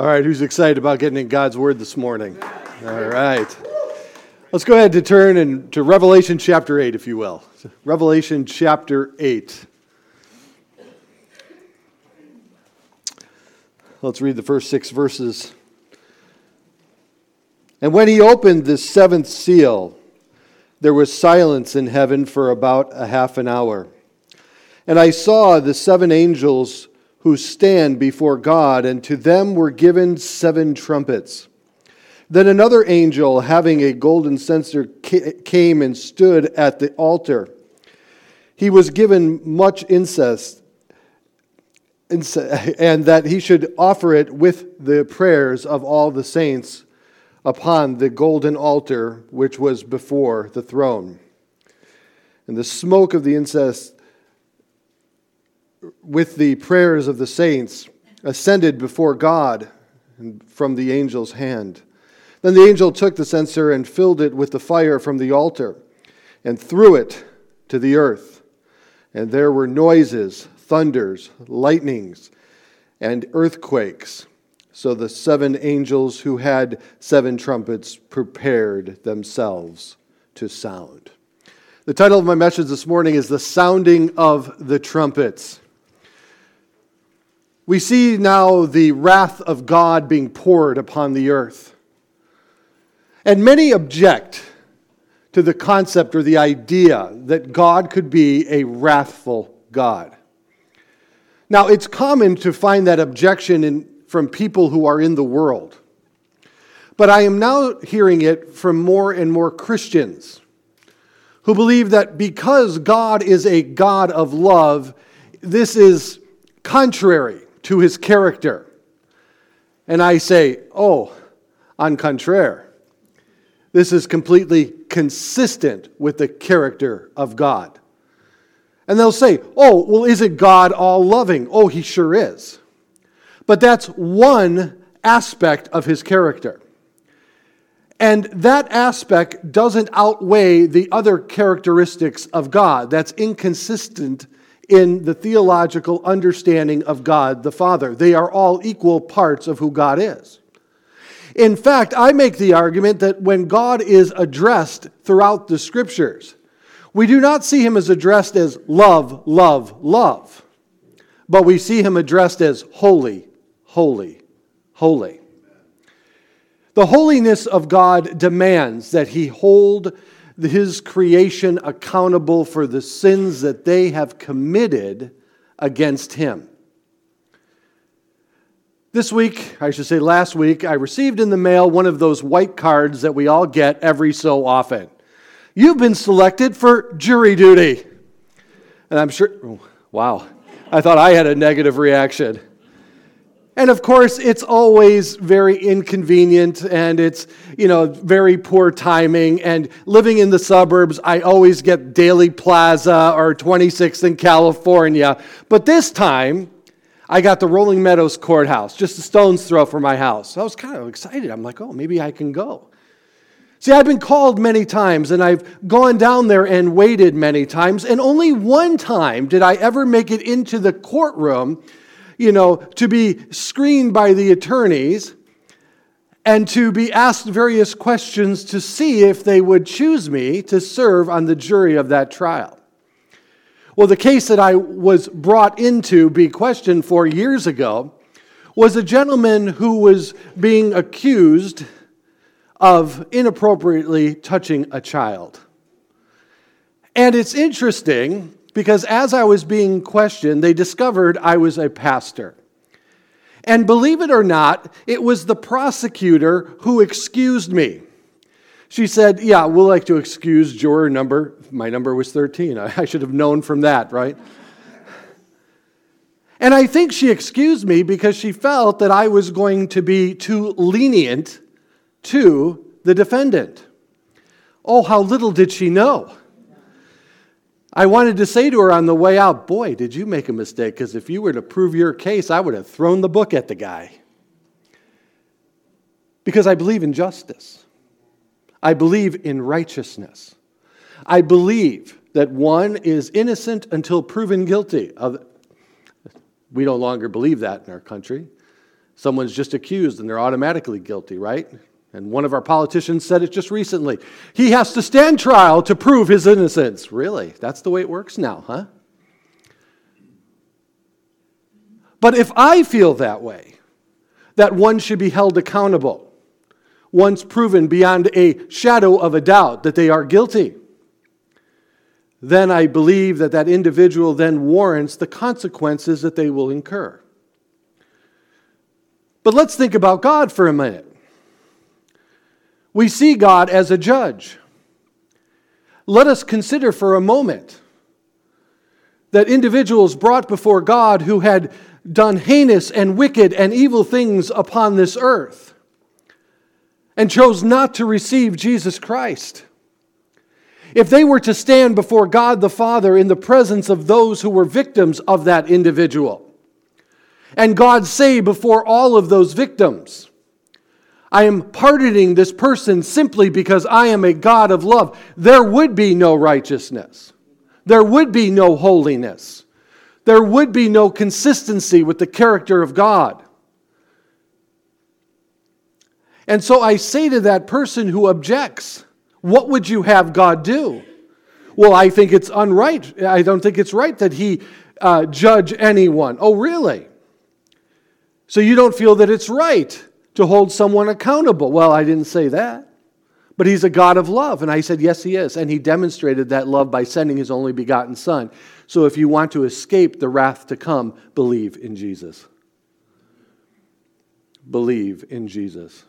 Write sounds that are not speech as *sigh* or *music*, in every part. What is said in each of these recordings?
All right, who's excited about getting in God's Word this morning? All right. Let's go ahead to turn in, to Revelation chapter 8, if you will. Revelation chapter 8. Let's read the first six verses. And when he opened the seventh seal, there was silence in heaven for about a half an hour. And I saw the seven angels who stand before God, and to them were given seven trumpets. Then another angel, having a golden censer, came and stood at the altar. He was given much incense, *laughs* and that he should offer it with the prayers of all the saints upon the golden altar which was before the throne. And the smoke of the incense with the prayers of the saints ascended before God from the angel's hand. Then the angel took the censer and filled it with the fire from the altar and threw it to the earth. And there were noises, thunders, lightnings, and earthquakes. So the seven angels who had seven trumpets prepared themselves to sound. The title of my message this morning is The Sounding of the Trumpets. We see now the wrath of God being poured upon the earth. And many object to the concept or the idea that God could be a wrathful God. Now, it's common to find that objection in, from people who are in the world. But I am now hearing it from more and more Christians who believe that because God is a God of love, this is contrary to his character. And I say, oh, en contraire. This is completely consistent with the character of God. And they'll say, oh, well, isn't God all loving? Oh, he sure is. But that's one aspect of his character. And that aspect doesn't outweigh the other characteristics of God. That's inconsistent in the theological understanding of God the Father. They are all equal parts of who God is. In fact, I make the argument that when God is addressed throughout the scriptures, we do not see him as addressed as love, love, love, but we see him addressed as holy, holy, holy. The holiness of God demands that he hold his creation accountable for the sins that they have committed against him. This week, I should say last week, I received in the mail one of those white cards that we all get every so often. You've been selected for jury duty. And I'm sure, oh, wow, I thought I had a negative reaction. And of course, it's always very inconvenient and it's, you know, very poor timing. And living in the suburbs, I always get Daley Plaza or 26th in California. But this time, I got the Rolling Meadows Courthouse, just a stone's throw from my house. I was kind of excited. I'm like, oh, maybe I can go. See, I've been called many times and I've gone down there and waited many times, and only one time did I ever make it into the courtroom you know, to be screened by the attorneys and to be asked various questions to see if they would choose me to serve on the jury of that trial. Well, the case that I was brought in to be questioned for years ago was a gentleman who was being accused of inappropriately touching a child. And it's interesting because as I was being questioned, they discovered I was a pastor. And believe it or not, it was the prosecutor who excused me. She said, Yeah, we'll like to excuse juror number. My number was 13. I should have known from that, right? And I think she excused me because she felt that I was going to be too lenient to the defendant. Oh, how little did she know I wanted to say to her on the way out, Boy, did you make a mistake, because if you were to prove your case, I would have thrown the book at the guy. Because I believe in justice, I believe in righteousness. I believe that one is innocent until proven guilty. We no longer believe that in our country. Someone's just accused and they're automatically guilty, right? And one of our politicians said it just recently. He has to stand trial to prove his innocence. Really? That's the way it works now, huh? But if I feel that way, that one should be held accountable, once proven beyond a shadow of a doubt that they are guilty, then I believe that that individual then warrants the consequences that they will incur. But let's think about God for a minute. We see God as a judge. Let us consider for a moment that individuals brought before God who had done heinous and wicked and evil things upon this earth and chose not to receive Jesus Christ. If they were to stand before God the Father in the presence of those who were victims of that individual, and God say before all of those victims, I am pardoning this person simply because I am a God of love. There would be no righteousness. There would be no holiness. There would be no consistency with the character of God. And so I say to that person who objects, What would you have God do? Well, I think it's unright. I don't think it's right that he uh, judge anyone. Oh, really? So you don't feel that it's right to hold someone accountable. Well, I didn't say that. But he's a God of love. And I said, Yes, he is. And he demonstrated that love by sending his only begotten Son. So if you want to escape the wrath to come, believe in Jesus. Believe in Jesus.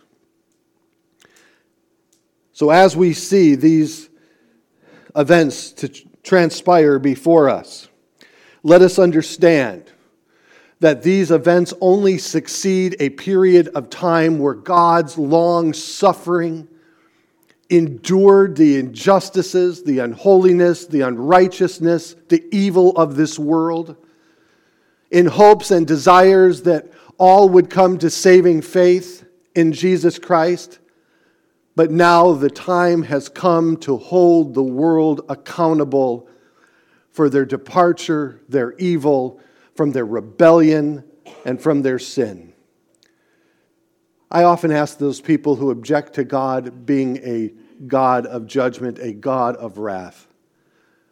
So as we see these events to transpire before us, let us understand that these events only succeed a period of time where God's long suffering endured the injustices, the unholiness, the unrighteousness, the evil of this world in hopes and desires that all would come to saving faith in Jesus Christ. But now the time has come to hold the world accountable for their departure, their evil, from their rebellion and from their sin. I often ask those people who object to God being a God of judgment, a God of wrath,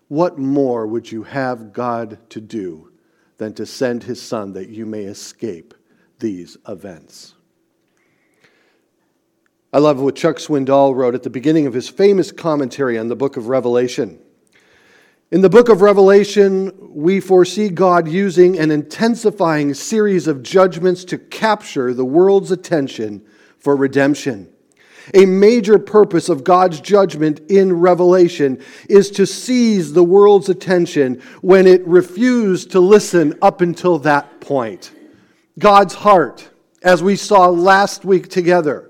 what more would you have God to do than to send his Son that you may escape these events? I love what Chuck Swindoll wrote at the beginning of his famous commentary on the book of Revelation. In the book of Revelation, we foresee God using an intensifying series of judgments to capture the world's attention for redemption. A major purpose of God's judgment in Revelation is to seize the world's attention when it refused to listen up until that point. God's heart, as we saw last week together,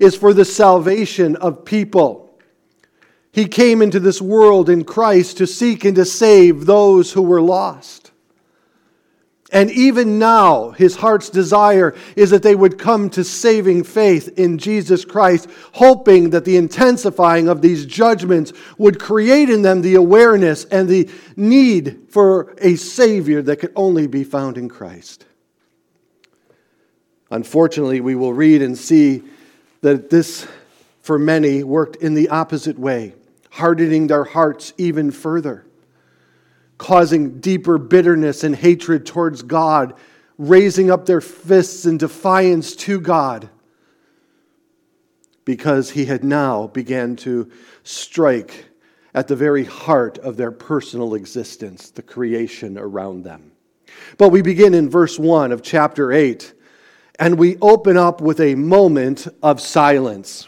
is for the salvation of people he came into this world in Christ to seek and to save those who were lost. And even now, his heart's desire is that they would come to saving faith in Jesus Christ, hoping that the intensifying of these judgments would create in them the awareness and the need for a Savior that could only be found in Christ. Unfortunately, we will read and see that this, for many, worked in the opposite way hardening their hearts even further, causing deeper bitterness and hatred towards God, raising up their fists in defiance to God because he had now began to strike at the very heart of their personal existence, the creation around them. But we begin in verse 1 of chapter 8, and we open up with a moment of silence.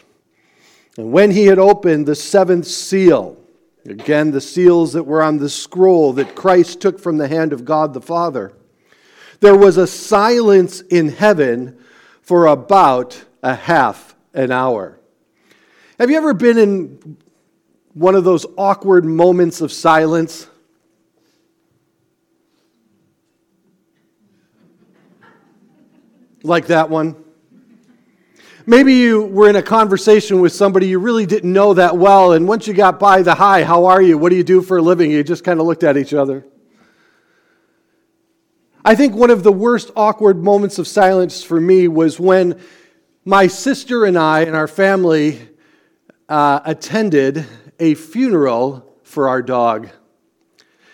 And when he had opened the seventh seal, again, the seals that were on the scroll that Christ took from the hand of God the Father, there was a silence in heaven for about a half an hour. Have you ever been in one of those awkward moments of silence? Like that one? Maybe you were in a conversation with somebody you really didn't know that well, and once you got by the hi, how are you? What do you do for a living? You just kind of looked at each other. I think one of the worst awkward moments of silence for me was when my sister and I and our family uh, attended a funeral for our dog.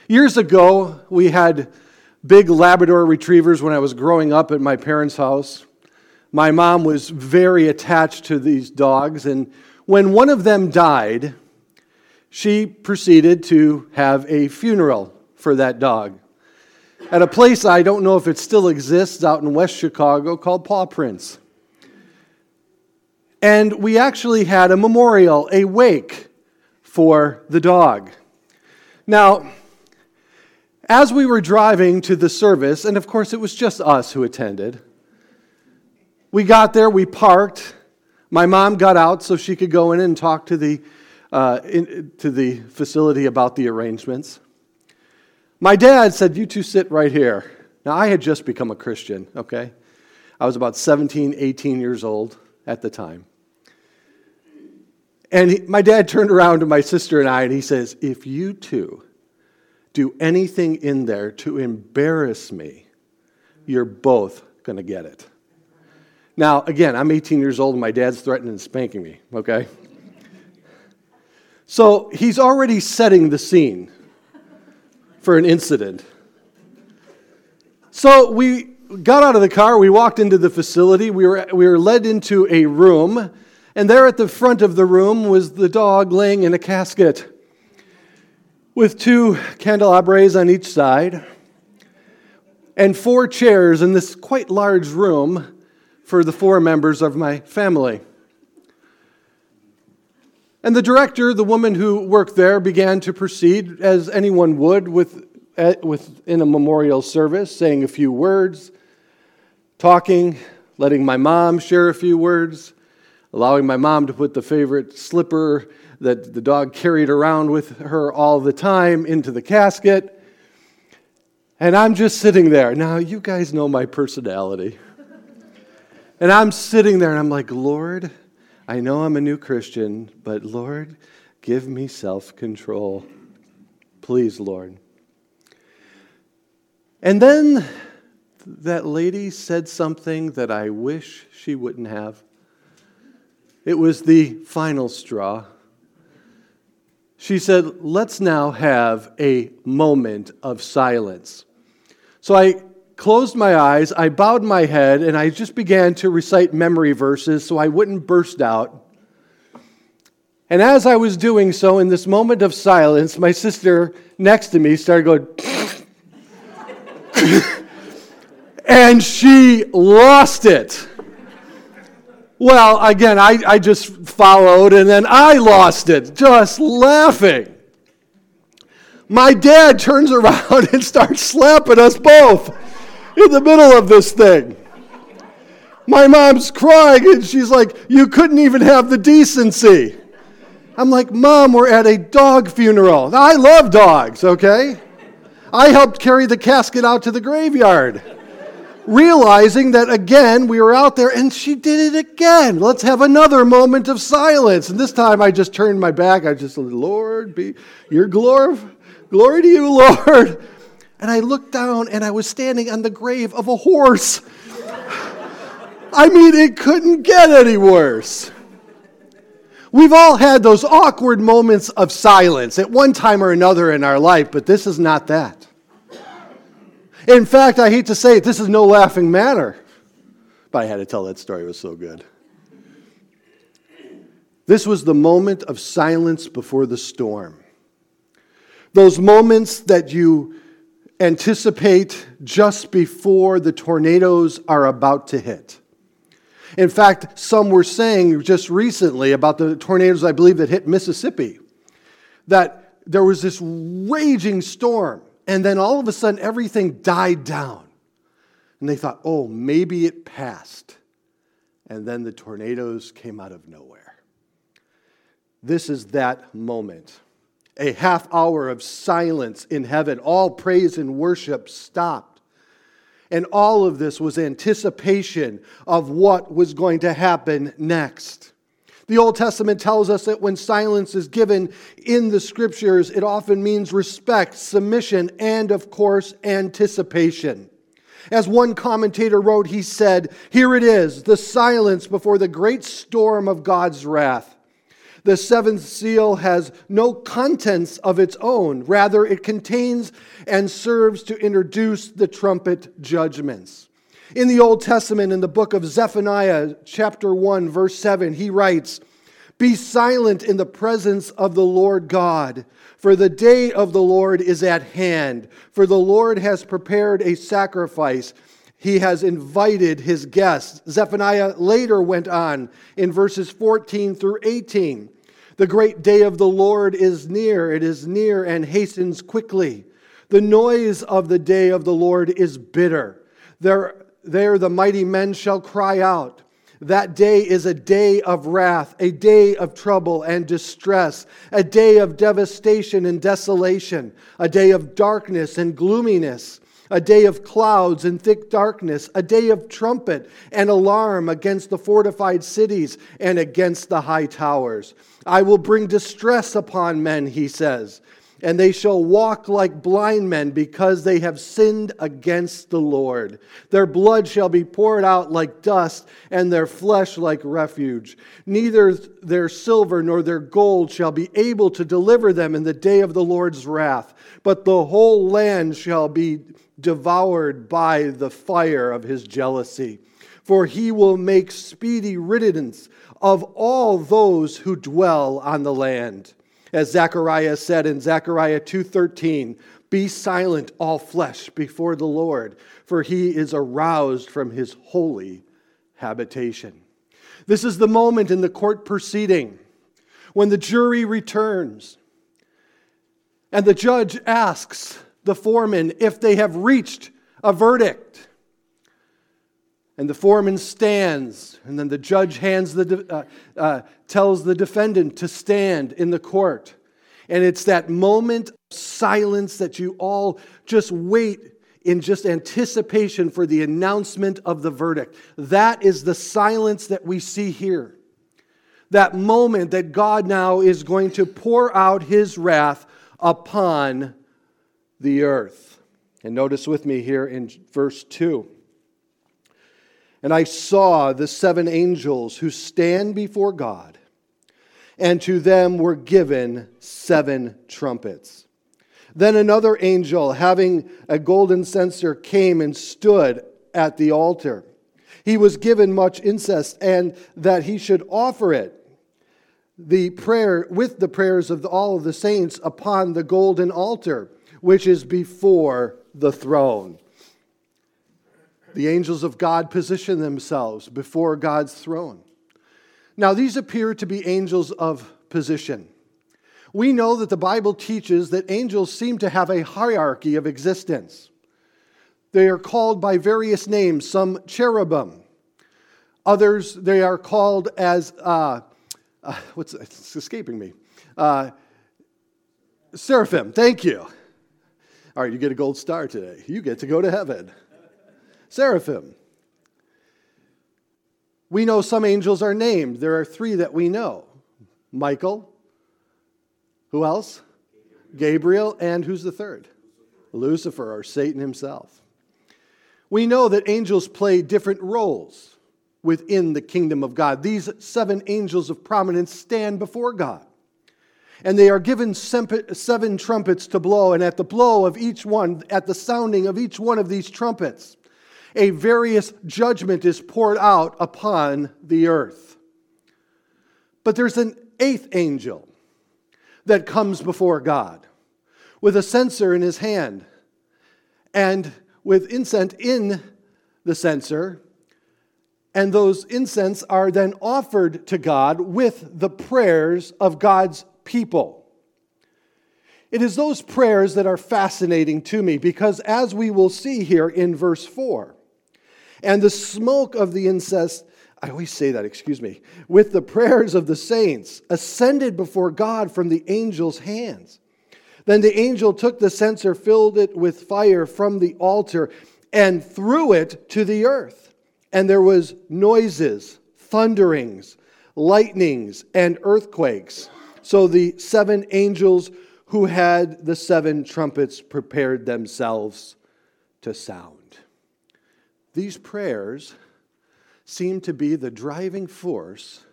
Years ago, we had big Labrador retrievers when I was growing up at my parents' house. My mom was very attached to these dogs, and when one of them died, she proceeded to have a funeral for that dog at a place I don't know if it still exists out in West Chicago called Paw Prints. And we actually had a memorial, a wake for the dog. Now, as we were driving to the service, and of course it was just us who attended, we got there, we parked. My mom got out so she could go in and talk to the, uh, in, to the facility about the arrangements. My dad said, You two sit right here. Now, I had just become a Christian, okay? I was about 17, 18 years old at the time. And he, my dad turned around to my sister and I and he says, If you two do anything in there to embarrass me, you're both going to get it. Now, again, I'm 18 years old and my dad's threatening and spanking me, okay? So he's already setting the scene for an incident. So we got out of the car, we walked into the facility, we were, we were led into a room, and there at the front of the room was the dog laying in a casket with two candelabras on each side and four chairs in this quite large room for the four members of my family. And the director, the woman who worked there, began to proceed as anyone would with, eh, with, in a memorial service, saying a few words, talking, letting my mom share a few words, allowing my mom to put the favorite slipper that the dog carried around with her all the time into the casket. And I'm just sitting there. Now, you guys know my personality. And I'm sitting there and I'm like, Lord, I know I'm a new Christian, but Lord, give me self control. Please, Lord. And then that lady said something that I wish she wouldn't have. It was the final straw. She said, Let's now have a moment of silence. So I closed my eyes, I bowed my head, and I just began to recite memory verses so I wouldn't burst out. And as I was doing so, in this moment of silence, my sister next to me started going, *laughs* and she lost it. Well, again, I, I just followed, and then I lost it, just laughing. My dad turns around *laughs* and starts slapping us both in the middle of this thing. My mom's crying and she's like, You couldn't even have the decency. I'm like, Mom, we're at a dog funeral. I love dogs, okay? I helped carry the casket out to the graveyard. Realizing that again, we were out there and she did it again. Let's have another moment of silence. And this time I just turned my back. I just Lord, be your glory, glory to you, *laughs* Lord. And I looked down and I was standing on the grave of a horse. *laughs* I mean, it couldn't get any worse. We've all had those awkward moments of silence at one time or another in our life, but this is not that. In fact, I hate to say it, this is no laughing matter. But I had to tell that story, it was so good. This was the moment of silence before the storm. Those moments that you anticipate just before the tornadoes are about to hit. In fact, some were saying just recently about the tornadoes, I believe, that hit Mississippi, that there was this raging storm, and then all of a sudden everything died down. And they thought, oh, maybe it passed. And then the tornadoes came out of nowhere. This is that moment a half hour of silence in heaven. All praise and worship stopped. And all of this was anticipation of what was going to happen next. The Old Testament tells us that when silence is given in the scriptures, it often means respect, submission, and of course, anticipation. As one commentator wrote, he said, Here it is, the silence before the great storm of God's wrath. The seventh seal has no contents of its own. Rather, it contains and serves to introduce the trumpet judgments. In the Old Testament, in the book of Zephaniah, chapter 1, verse 7, he writes, Be silent in the presence of the Lord God, for the day of the Lord is at hand. For the Lord has prepared a sacrifice. He has invited his guests. Zephaniah later went on in verses 14 through 18. The great day of the Lord is near. It is near and hastens quickly. The noise of the day of the Lord is bitter. There there the mighty men shall cry out. That day is a day of wrath, a day of trouble and distress, a day of devastation and desolation, a day of darkness and gloominess, a day of clouds and thick darkness, a day of trumpet and alarm against the fortified cities and against the high towers. I will bring distress upon men, he says and they shall walk like blind men because they have sinned against the Lord. Their blood shall be poured out like dust, and their flesh like refuge. Neither their silver nor their gold shall be able to deliver them in the day of the Lord's wrath, but the whole land shall be devoured by the fire of his jealousy. For he will make speedy riddance of all those who dwell on the land as Zechariah said in Zechariah 2:13, "Be silent all flesh before the Lord, for he is aroused from his holy habitation." This is the moment in the court proceeding when the jury returns and the judge asks the foreman if they have reached a verdict. And the foreman stands, and then the judge hands the, uh, uh, tells the defendant to stand in the court. And it's that moment of silence that you all just wait in just anticipation for the announcement of the verdict. That is the silence that we see here. That moment that God now is going to pour out his wrath upon the earth. And notice with me here in verse 2. And I saw the seven angels who stand before God, and to them were given seven trumpets. Then another angel, having a golden censer, came and stood at the altar. He was given much incense, and that he should offer it the prayer with the prayers of all of the saints upon the golden altar which is before the throne the angels of God position themselves before God's throne. Now, these appear to be angels of position. We know that the Bible teaches that angels seem to have a hierarchy of existence. They are called by various names, some cherubim, others they are called as, uh, uh, what's it's escaping me? Uh, seraphim, thank you. All right, you get a gold star today. You get to go to heaven seraphim. We know some angels are named. There are three that we know Michael. Who else? Gabriel. And who's the third? Lucifer, or Satan himself. We know that angels play different roles within the kingdom of God. These seven angels of prominence stand before God. And they are given seven trumpets to blow. And at the blow of each one, at the sounding of each one of these trumpets, a various judgment is poured out upon the earth. But there's an eighth angel that comes before God with a censer in his hand and with incense in the censer. And those incense are then offered to God with the prayers of God's people. It is those prayers that are fascinating to me because, as we will see here in verse 4, and the smoke of the incense, I always say that, excuse me, with the prayers of the saints, ascended before God from the angel's hands. Then the angel took the censer, filled it with fire from the altar, and threw it to the earth. And there was noises, thunderings, lightnings, and earthquakes. So the seven angels who had the seven trumpets prepared themselves to sound. these prayers seem to be the driving force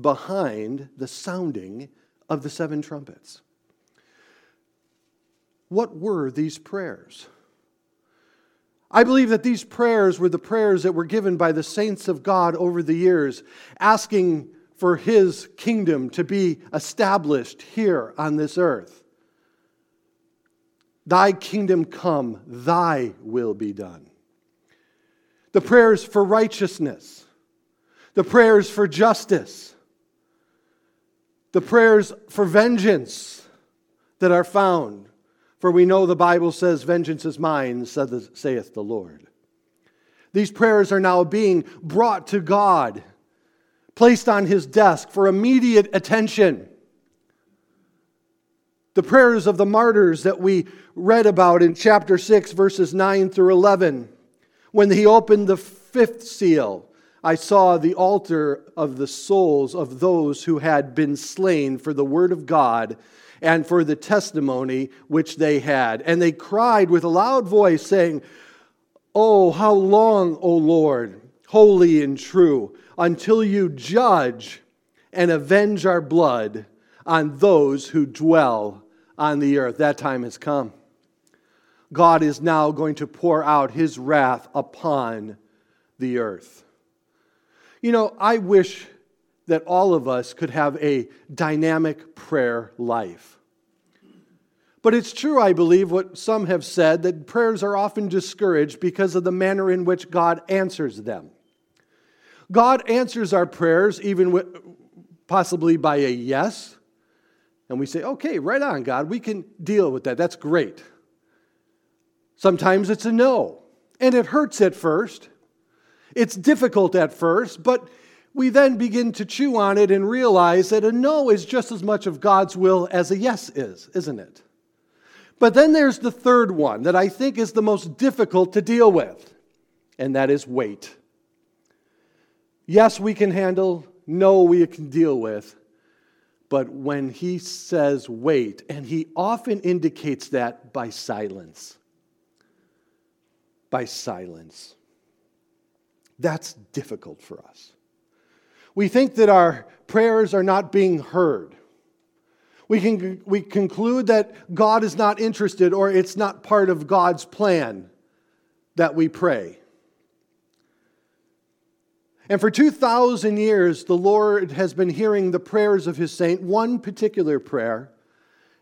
behind the sounding of the seven trumpets. What were these prayers? I believe that these prayers were the prayers that were given by the saints of God over the years, asking for His kingdom to be established here on this earth. Thy kingdom come, thy will be done. The prayers for righteousness, the prayers for justice, the prayers for vengeance that are found for we know the Bible says, Vengeance is mine, saith the Lord. These prayers are now being brought to God, placed on his desk for immediate attention. The prayers of the martyrs that we read about in chapter 6, verses 9 through 11. When he opened the fifth seal, I saw the altar of the souls of those who had been slain for the word of God and for the testimony which they had. And they cried with a loud voice, saying, Oh, how long, O Lord, holy and true, until you judge and avenge our blood on those who dwell on the earth. That time has come. God is now going to pour out his wrath upon the earth. You know, I wish that all of us could have a dynamic prayer life. But it's true, I believe, what some have said that prayers are often discouraged because of the manner in which God answers them. God answers our prayers, even with, possibly by a yes. And we say, okay, right on, God, we can deal with that. That's great. Sometimes it's a no, and it hurts at first. It's difficult at first, but we then begin to chew on it and realize that a no is just as much of God's will as a yes is, isn't it? But then there's the third one that I think is the most difficult to deal with, and that is wait. Yes, we can handle, no, we can deal with. But when he says wait, and he often indicates that by silence, by silence, that's difficult for us. We think that our prayers are not being heard. We can we conclude that God is not interested or it's not part of God's plan that we pray. And for 2,000 years, the Lord has been hearing the prayers of his saint, one particular prayer,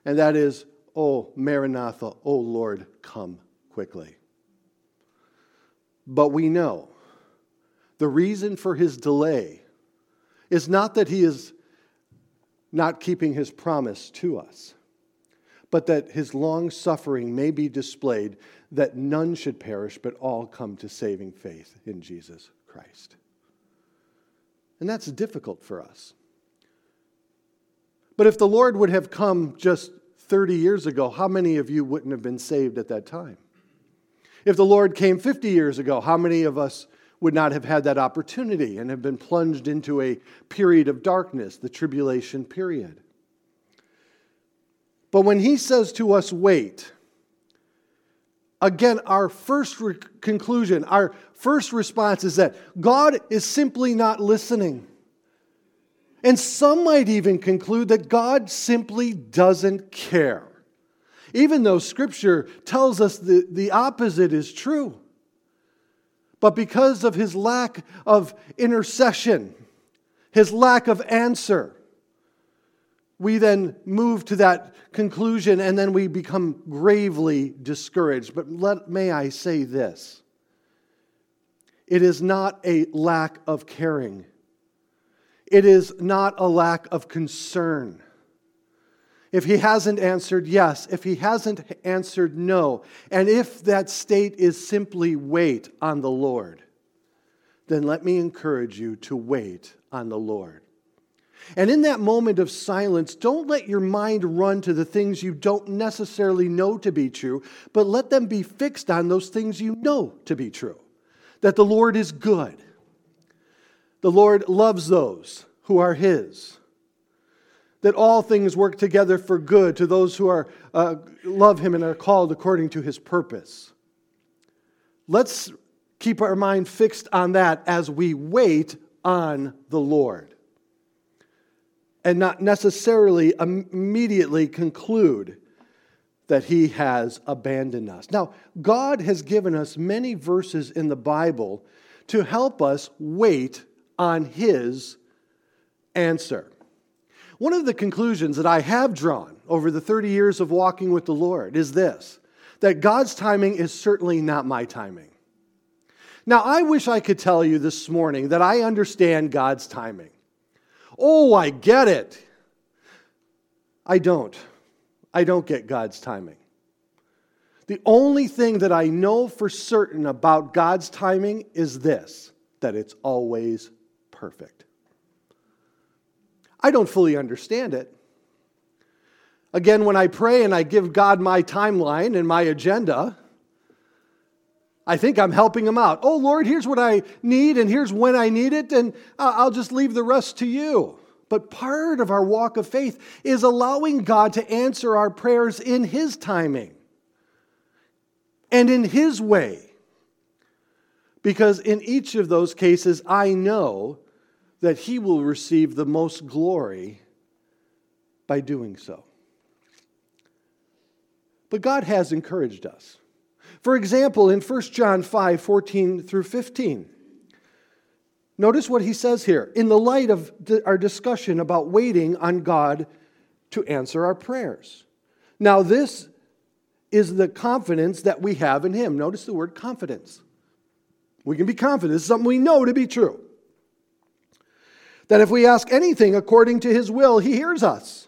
and that is, Oh, Maranatha, oh Lord, come quickly. But we know the reason for his delay is not that he is not keeping his promise to us, but that his long suffering may be displayed, that none should perish, but all come to saving faith in Jesus Christ. And that's difficult for us. But if the Lord would have come just 30 years ago, how many of you wouldn't have been saved at that time? If the Lord came 50 years ago, how many of us would not have had that opportunity and have been plunged into a period of darkness, the tribulation period. But when he says to us, wait, again, our first re- conclusion, our first response is that God is simply not listening. And some might even conclude that God simply doesn't care, even though Scripture tells us the, the opposite is true. But because of his lack of intercession, his lack of answer, we then move to that conclusion and then we become gravely discouraged. But let, may I say this it is not a lack of caring, it is not a lack of concern. If he hasn't answered yes, if he hasn't answered no, and if that state is simply wait on the Lord, then let me encourage you to wait on the Lord. And in that moment of silence, don't let your mind run to the things you don't necessarily know to be true, but let them be fixed on those things you know to be true. That the Lord is good. The Lord loves those who are His that all things work together for good to those who are, uh, love him and are called according to his purpose. Let's keep our mind fixed on that as we wait on the Lord and not necessarily immediately conclude that he has abandoned us. Now, God has given us many verses in the Bible to help us wait on his answer. One of the conclusions that I have drawn over the 30 years of walking with the Lord is this that God's timing is certainly not my timing. Now, I wish I could tell you this morning that I understand God's timing. Oh, I get it. I don't. I don't get God's timing. The only thing that I know for certain about God's timing is this that it's always perfect. I don't fully understand it. Again, when I pray and I give God my timeline and my agenda, I think I'm helping him out. Oh, Lord, here's what I need, and here's when I need it, and I'll just leave the rest to you. But part of our walk of faith is allowing God to answer our prayers in His timing and in His way. Because in each of those cases, I know that He will receive the most glory by doing so. But God has encouraged us. For example, in 1 John 5 14 through 15, notice what he says here. In the light of our discussion about waiting on God to answer our prayers. Now, this is the confidence that we have in Him. Notice the word confidence. We can be confident. This is something we know to be true. That if we ask anything according to His will, He hears us.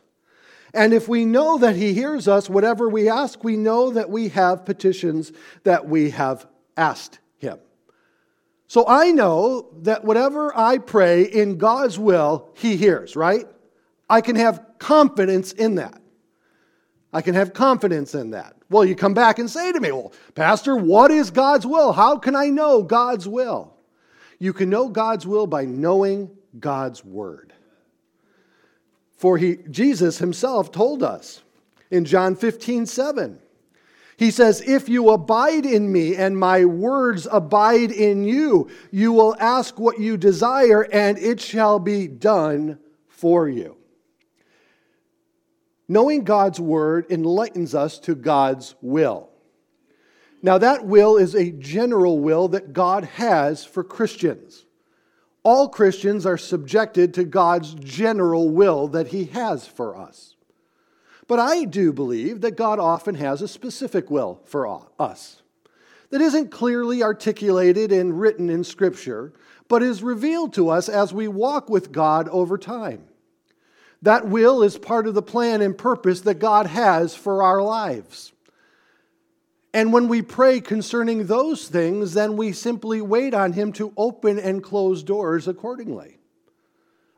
And if we know that He hears us, whatever we ask, we know that we have petitions that we have asked Him. So I know that whatever I pray in God's will, He hears, right? I can have confidence in that. I can have confidence in that. Well, you come back and say to me, Well, Pastor, what is God's will? How can I know God's will? You can know God's will by knowing God's word. For he, Jesus himself told us in John 15, 7. He says, If you abide in me and my words abide in you, you will ask what you desire and it shall be done for you. Knowing God's word enlightens us to God's will. Now, that will is a general will that God has for Christians all Christians are subjected to God's general will that He has for us. But I do believe that God often has a specific will for us that isn't clearly articulated and written in Scripture, but is revealed to us as we walk with God over time. That will is part of the plan and purpose that God has for our lives. And when we pray concerning those things, then we simply wait on Him to open and close doors accordingly.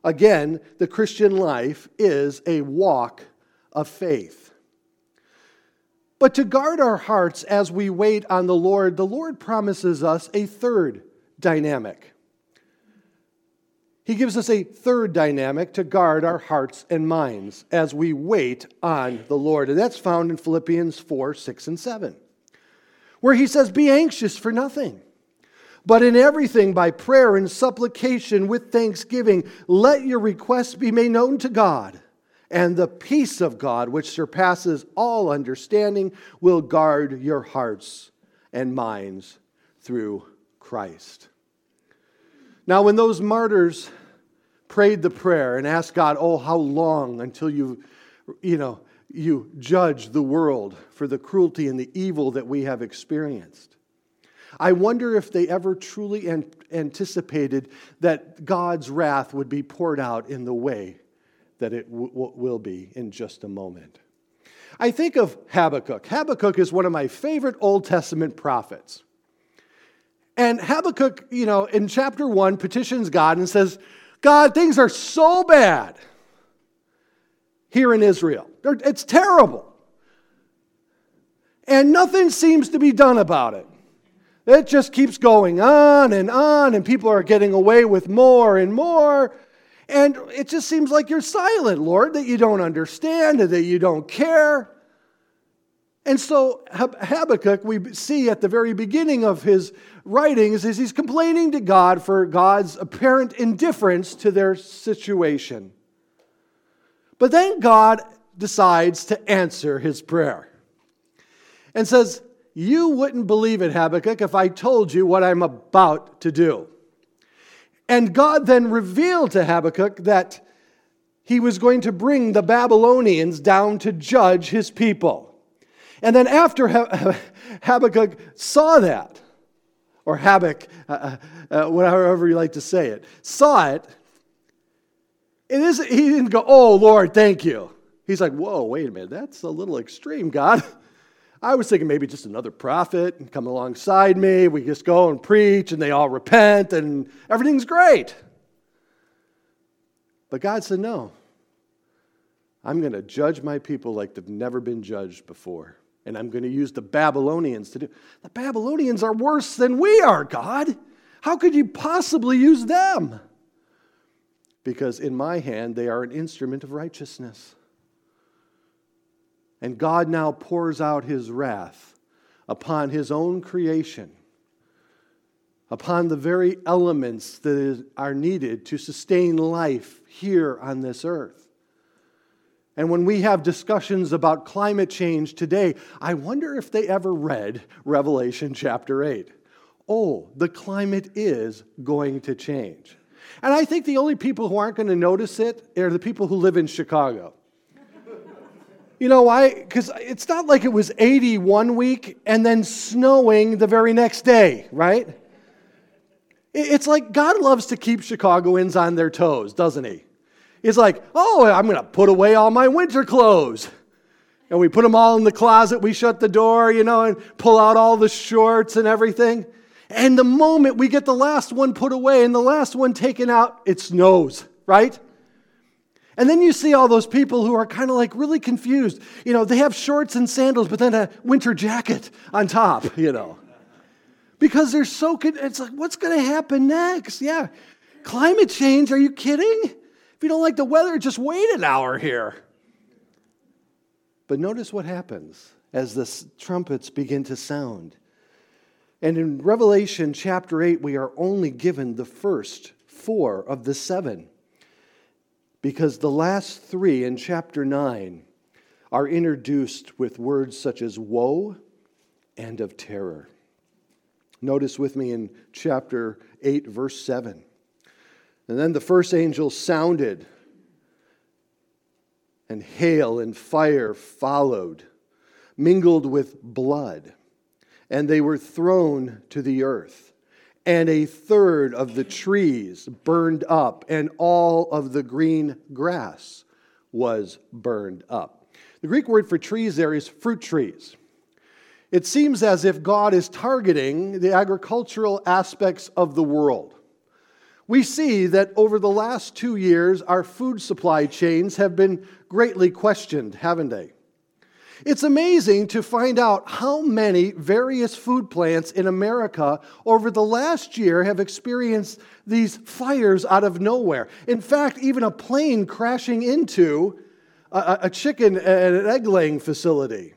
Again, the Christian life is a walk of faith. But to guard our hearts as we wait on the Lord, the Lord promises us a third dynamic. He gives us a third dynamic to guard our hearts and minds as we wait on the Lord. And that's found in Philippians 4 6 and 7 where he says, Be anxious for nothing. But in everything, by prayer and supplication with thanksgiving, let your requests be made known to God. And the peace of God, which surpasses all understanding, will guard your hearts and minds through Christ. Now, when those martyrs prayed the prayer and asked God, Oh, how long until you, you know, you judge the world for the cruelty and the evil that we have experienced. I wonder if they ever truly an- anticipated that God's wrath would be poured out in the way that it w- w- will be in just a moment. I think of Habakkuk. Habakkuk is one of my favorite Old Testament prophets. And Habakkuk, you know, in chapter one, petitions God and says, God, things are so bad here in Israel. It's terrible. And nothing seems to be done about it. It just keeps going on and on, and people are getting away with more and more. And it just seems like you're silent, Lord, that you don't understand and that you don't care. And so Habakkuk, we see at the very beginning of his writings, is he's complaining to God for God's apparent indifference to their situation. But then God decides to answer his prayer and says, You wouldn't believe it, Habakkuk, if I told you what I'm about to do. And God then revealed to Habakkuk that he was going to bring the Babylonians down to judge his people. And then after *laughs* Habakkuk saw that, or Habakkuk, uh, uh, uh, whatever you like to say it, saw it, it is, he didn't go, Oh, Lord, thank you. He's like, Whoa, wait a minute, that's a little extreme, God. *laughs* I was thinking maybe just another prophet and come alongside me. We just go and preach and they all repent and everything's great. But God said, No. I'm going to judge my people like they've never been judged before. And I'm going to use the Babylonians to do. The Babylonians are worse than we are, God. How could you possibly use them? Because in my hand, they are an instrument of righteousness. And God now pours out his wrath upon his own creation, upon the very elements that are needed to sustain life here on this earth. And when we have discussions about climate change today, I wonder if they ever read Revelation chapter 8. Oh, the climate is going to change. And I think the only people who aren't going to notice it are the people who live in Chicago. You know why? Because it's not like it was 80 one week and then snowing the very next day, right? It's like God loves to keep Chicagoans on their toes, doesn't he? He's like, oh, I'm going to put away all my winter clothes. And we put them all in the closet. We shut the door, you know, and pull out all the shorts and everything. And the moment we get the last one put away and the last one taken out, it snows, right? And then you see all those people who are kind of like really confused. You know, they have shorts and sandals, but then a winter jacket on top, you know. Because they're so, it's like, what's going to happen next? Yeah. Climate change, are you kidding? If you don't like the weather, just wait an hour here. But notice what happens as the trumpets begin to sound. And in Revelation chapter 8, we are only given the first four of the seven because the last three in chapter 9 are introduced with words such as woe and of terror. Notice with me in chapter 8, verse 7. And then the first angel sounded, and hail and fire followed, mingled with blood, and they were thrown to the earth and a third of the trees burned up, and all of the green grass was burned up. The Greek word for trees there is fruit trees. It seems as if God is targeting the agricultural aspects of the world. We see that over the last two years, our food supply chains have been greatly questioned, haven't they? It's amazing to find out how many various food plants in America over the last year have experienced these fires out of nowhere. In fact, even a plane crashing into a, a chicken and an egg laying facility.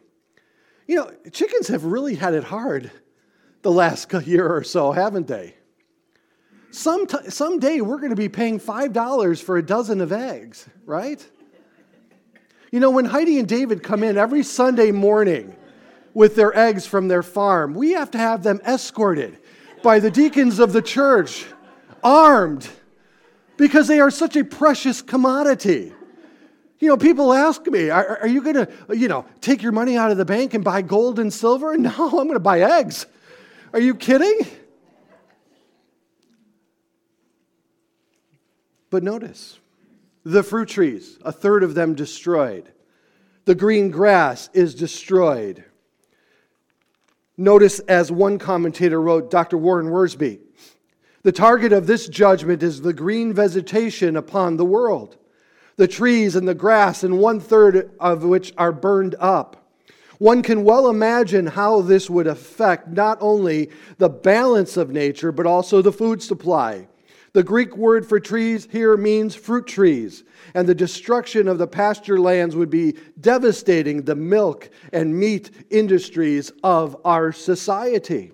You know, chickens have really had it hard the last *laughs* year or so, haven't they? Some t- someday we're going to be paying $5 for a dozen of eggs, right? You know, when Heidi and David come in every Sunday morning with their eggs from their farm, we have to have them escorted by the deacons of the church, armed, because they are such a precious commodity. You know, people ask me, are, are you going to, you know, take your money out of the bank and buy gold and silver? *laughs* No, I'm going to buy eggs. Are you kidding? But notice, the fruit trees, a third of them destroyed. The green grass is destroyed. Notice, as one commentator wrote, Dr. Warren Wiersbe, the target of this judgment is the green vegetation upon the world, the trees and the grass, and one third of which are burned up. One can well imagine how this would affect not only the balance of nature, but also the food supply. The Greek word for trees here means fruit trees, and the destruction of the pasture lands would be devastating the milk and meat industries of our society.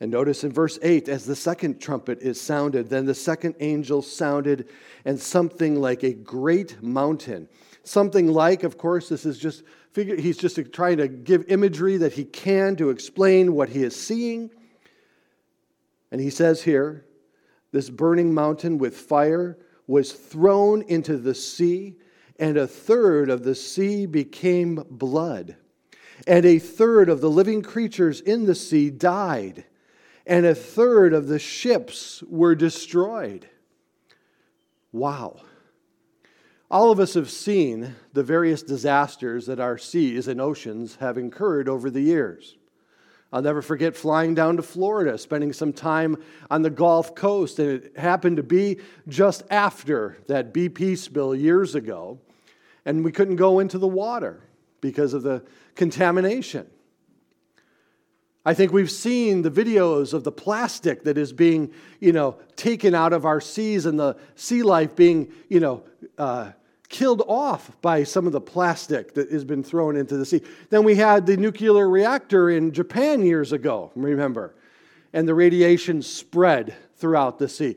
And notice in verse 8, as the second trumpet is sounded, then the second angel sounded, and something like a great mountain. Something like, of course, this is just, figure, he's just trying to give imagery that he can to explain what he is seeing. And he says here, this burning mountain with fire was thrown into the sea, and a third of the sea became blood. And a third of the living creatures in the sea died, and a third of the ships were destroyed. Wow. All of us have seen the various disasters that our seas and oceans have incurred over the years. I'll never forget flying down to Florida, spending some time on the Gulf Coast, and it happened to be just after that BP spill years ago, and we couldn't go into the water because of the contamination. I think we've seen the videos of the plastic that is being, you know, taken out of our seas and the sea life being, you know, uh, killed off by some of the plastic that has been thrown into the sea. Then we had the nuclear reactor in Japan years ago, remember, and the radiation spread throughout the sea.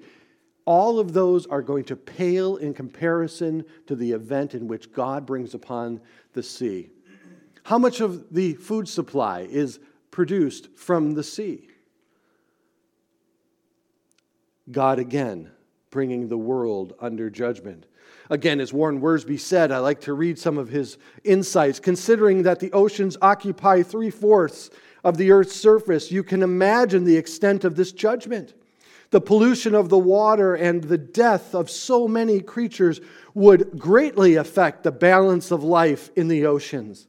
All of those are going to pale in comparison to the event in which God brings upon the sea. How much of the food supply is produced from the sea? God again bringing the world under judgment. Again, as Warren Wiersbe said, I like to read some of his insights. Considering that the oceans occupy three fourths of the earth's surface, you can imagine the extent of this judgment. The pollution of the water and the death of so many creatures would greatly affect the balance of life in the oceans.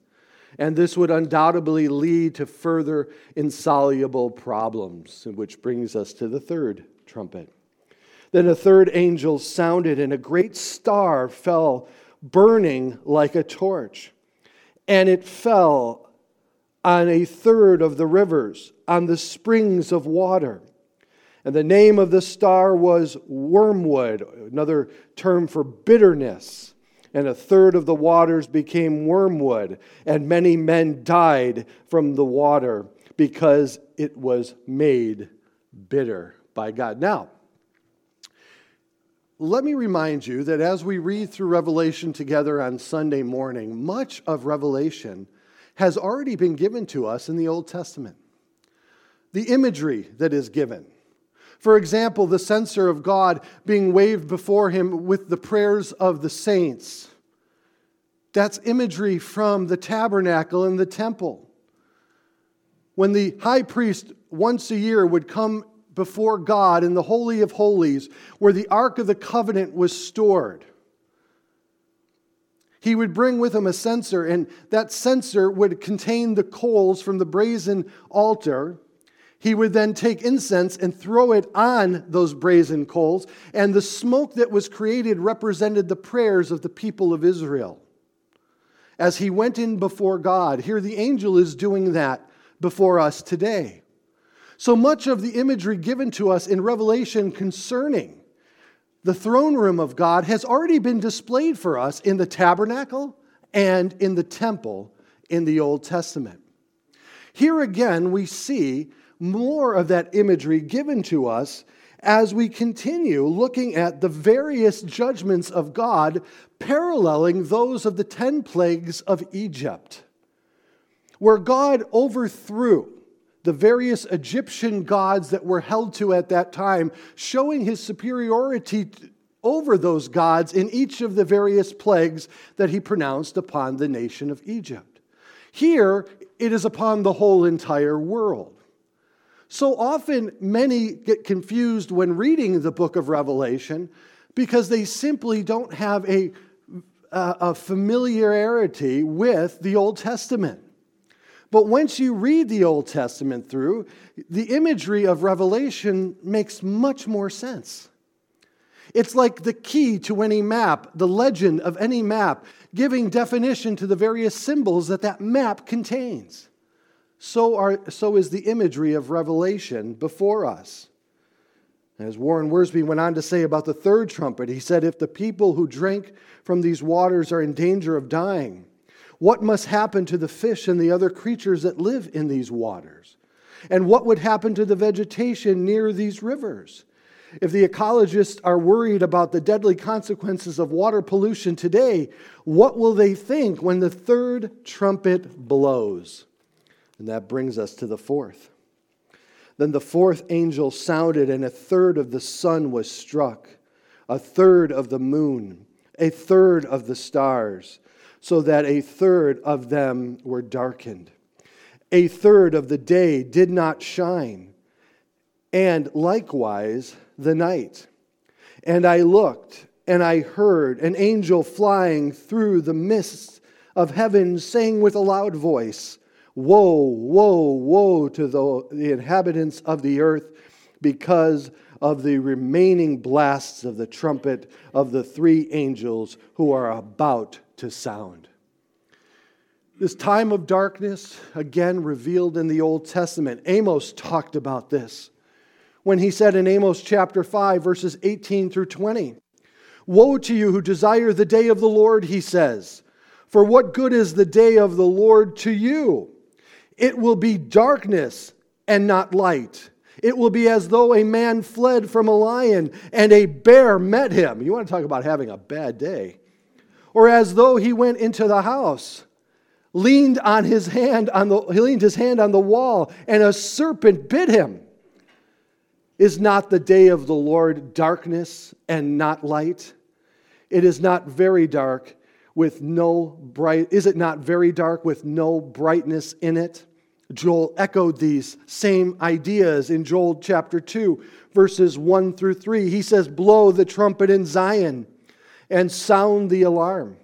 And this would undoubtedly lead to further insoluble problems, which brings us to the third trumpet. Then a third angel sounded, and a great star fell, burning like a torch. And it fell on a third of the rivers, on the springs of water. And the name of the star was wormwood, another term for bitterness. And a third of the waters became wormwood, and many men died from the water because it was made bitter by God. Now, let me remind you that as we read through Revelation together on Sunday morning, much of Revelation has already been given to us in the Old Testament. The imagery that is given. For example, the censer of God being waved before him with the prayers of the saints. That's imagery from the tabernacle and the temple. When the high priest once a year would come before God in the Holy of Holies, where the Ark of the Covenant was stored. He would bring with him a censer, and that censer would contain the coals from the brazen altar. He would then take incense and throw it on those brazen coals, and the smoke that was created represented the prayers of the people of Israel. As he went in before God, here the angel is doing that before us today. So much of the imagery given to us in Revelation concerning the throne room of God has already been displayed for us in the tabernacle and in the temple in the Old Testament. Here again, we see more of that imagery given to us as we continue looking at the various judgments of God paralleling those of the 10 plagues of Egypt, where God overthrew the various Egyptian gods that were held to at that time, showing his superiority over those gods in each of the various plagues that he pronounced upon the nation of Egypt. Here, it is upon the whole entire world. So often, many get confused when reading the book of Revelation because they simply don't have a, a familiarity with the Old Testament. But once you read the Old Testament through, the imagery of Revelation makes much more sense. It's like the key to any map, the legend of any map, giving definition to the various symbols that that map contains. So, are, so is the imagery of Revelation before us. As Warren Wiersbe went on to say about the third trumpet, he said, If the people who drink from these waters are in danger of dying, what must happen to the fish and the other creatures that live in these waters? And what would happen to the vegetation near these rivers? If the ecologists are worried about the deadly consequences of water pollution today, what will they think when the third trumpet blows? And that brings us to the fourth. Then the fourth angel sounded, and a third of the sun was struck, a third of the moon, a third of the stars, so that a third of them were darkened. A third of the day did not shine, and likewise the night. And I looked, and I heard an angel flying through the mists of heaven, saying with a loud voice, Woe, woe, woe to the, the inhabitants of the earth because of the remaining blasts of the trumpet of the three angels who are about to sound. This time of darkness, again revealed in the Old Testament, Amos talked about this when he said in Amos chapter 5, verses 18 through 20, Woe to you who desire the day of the Lord, he says, for what good is the day of the Lord to you? It will be darkness and not light. It will be as though a man fled from a lion and a bear met him. You want to talk about having a bad day. Or as though he went into the house, leaned on his hand on the he leaned his hand on the wall and a serpent bit him. Is not the day of the Lord darkness and not light? It is not very dark with no bright is it not very dark with no brightness in it? Joel echoed these same ideas in Joel chapter 2, verses 1 through 3. He says, Blow the trumpet in Zion and sound the alarm.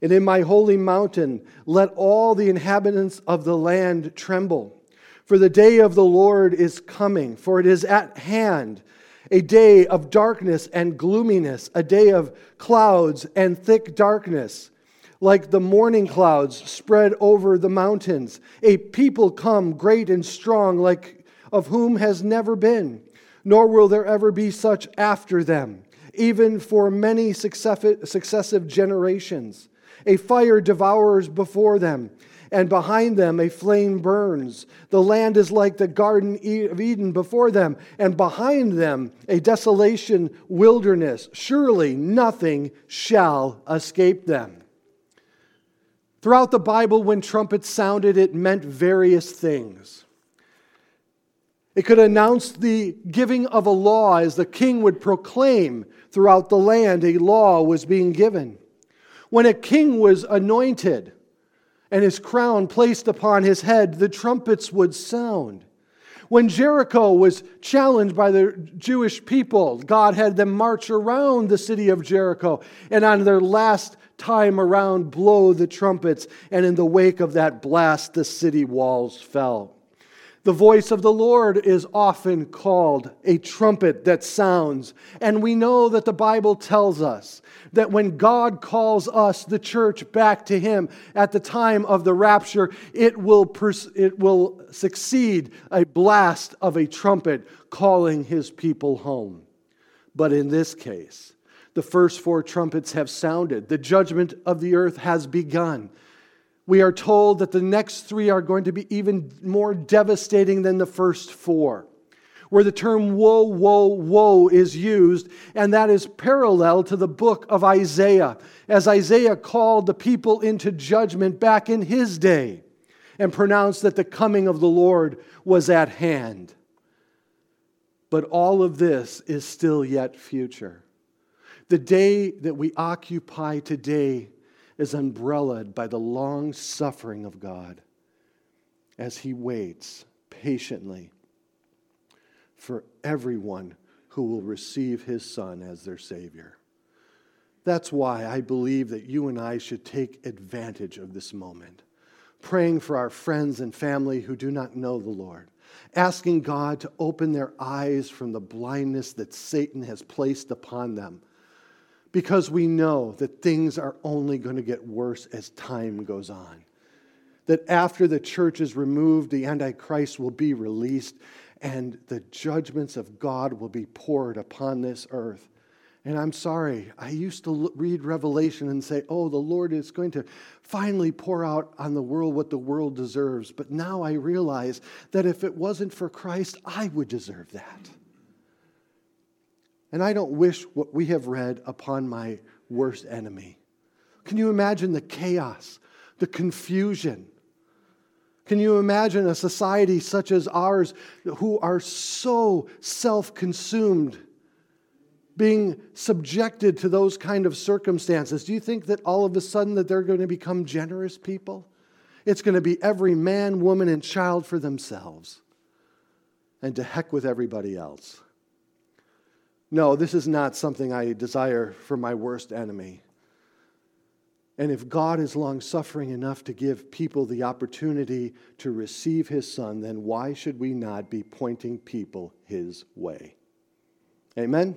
And in my holy mountain, let all the inhabitants of the land tremble. For the day of the Lord is coming, for it is at hand a day of darkness and gloominess, a day of clouds and thick darkness like the morning clouds spread over the mountains. A people come great and strong, like of whom has never been, nor will there ever be such after them, even for many successive generations. A fire devours before them, and behind them a flame burns. The land is like the Garden of Eden before them, and behind them a desolation wilderness. Surely nothing shall escape them. Throughout the Bible, when trumpets sounded, it meant various things. It could announce the giving of a law as the king would proclaim throughout the land a law was being given. When a king was anointed and his crown placed upon his head, the trumpets would sound. When Jericho was challenged by the Jewish people, God had them march around the city of Jericho. And on their last time around blow the trumpets, and in the wake of that blast, the city walls fell. The voice of the Lord is often called a trumpet that sounds. And we know that the Bible tells us that when God calls us, the church, back to Him at the time of the rapture, it will, pers- it will succeed a blast of a trumpet calling His people home. But in this case, the first four trumpets have sounded. The judgment of the earth has begun. We are told that the next three are going to be even more devastating than the first four, where the term woe, woe, woe is used, and that is parallel to the book of Isaiah, as Isaiah called the people into judgment back in his day and pronounced that the coming of the Lord was at hand. But all of this is still yet future. The day that we occupy today is umbrellaed by the long suffering of God as He waits patiently for everyone who will receive His Son as their Savior. That's why I believe that you and I should take advantage of this moment, praying for our friends and family who do not know the Lord, asking God to open their eyes from the blindness that Satan has placed upon them because we know that things are only going to get worse as time goes on. That after the church is removed, the Antichrist will be released, and the judgments of God will be poured upon this earth. And I'm sorry, I used to read Revelation and say, oh, the Lord is going to finally pour out on the world what the world deserves. But now I realize that if it wasn't for Christ, I would deserve that. And I don't wish what we have read upon my worst enemy. Can you imagine the chaos, the confusion? Can you imagine a society such as ours who are so self consumed? being subjected to those kind of circumstances do you think that all of a sudden that they're going to become generous people it's going to be every man woman and child for themselves and to heck with everybody else no this is not something i desire for my worst enemy and if God is long suffering enough to give people the opportunity to receive his son, then why should we not be pointing people his way? Amen?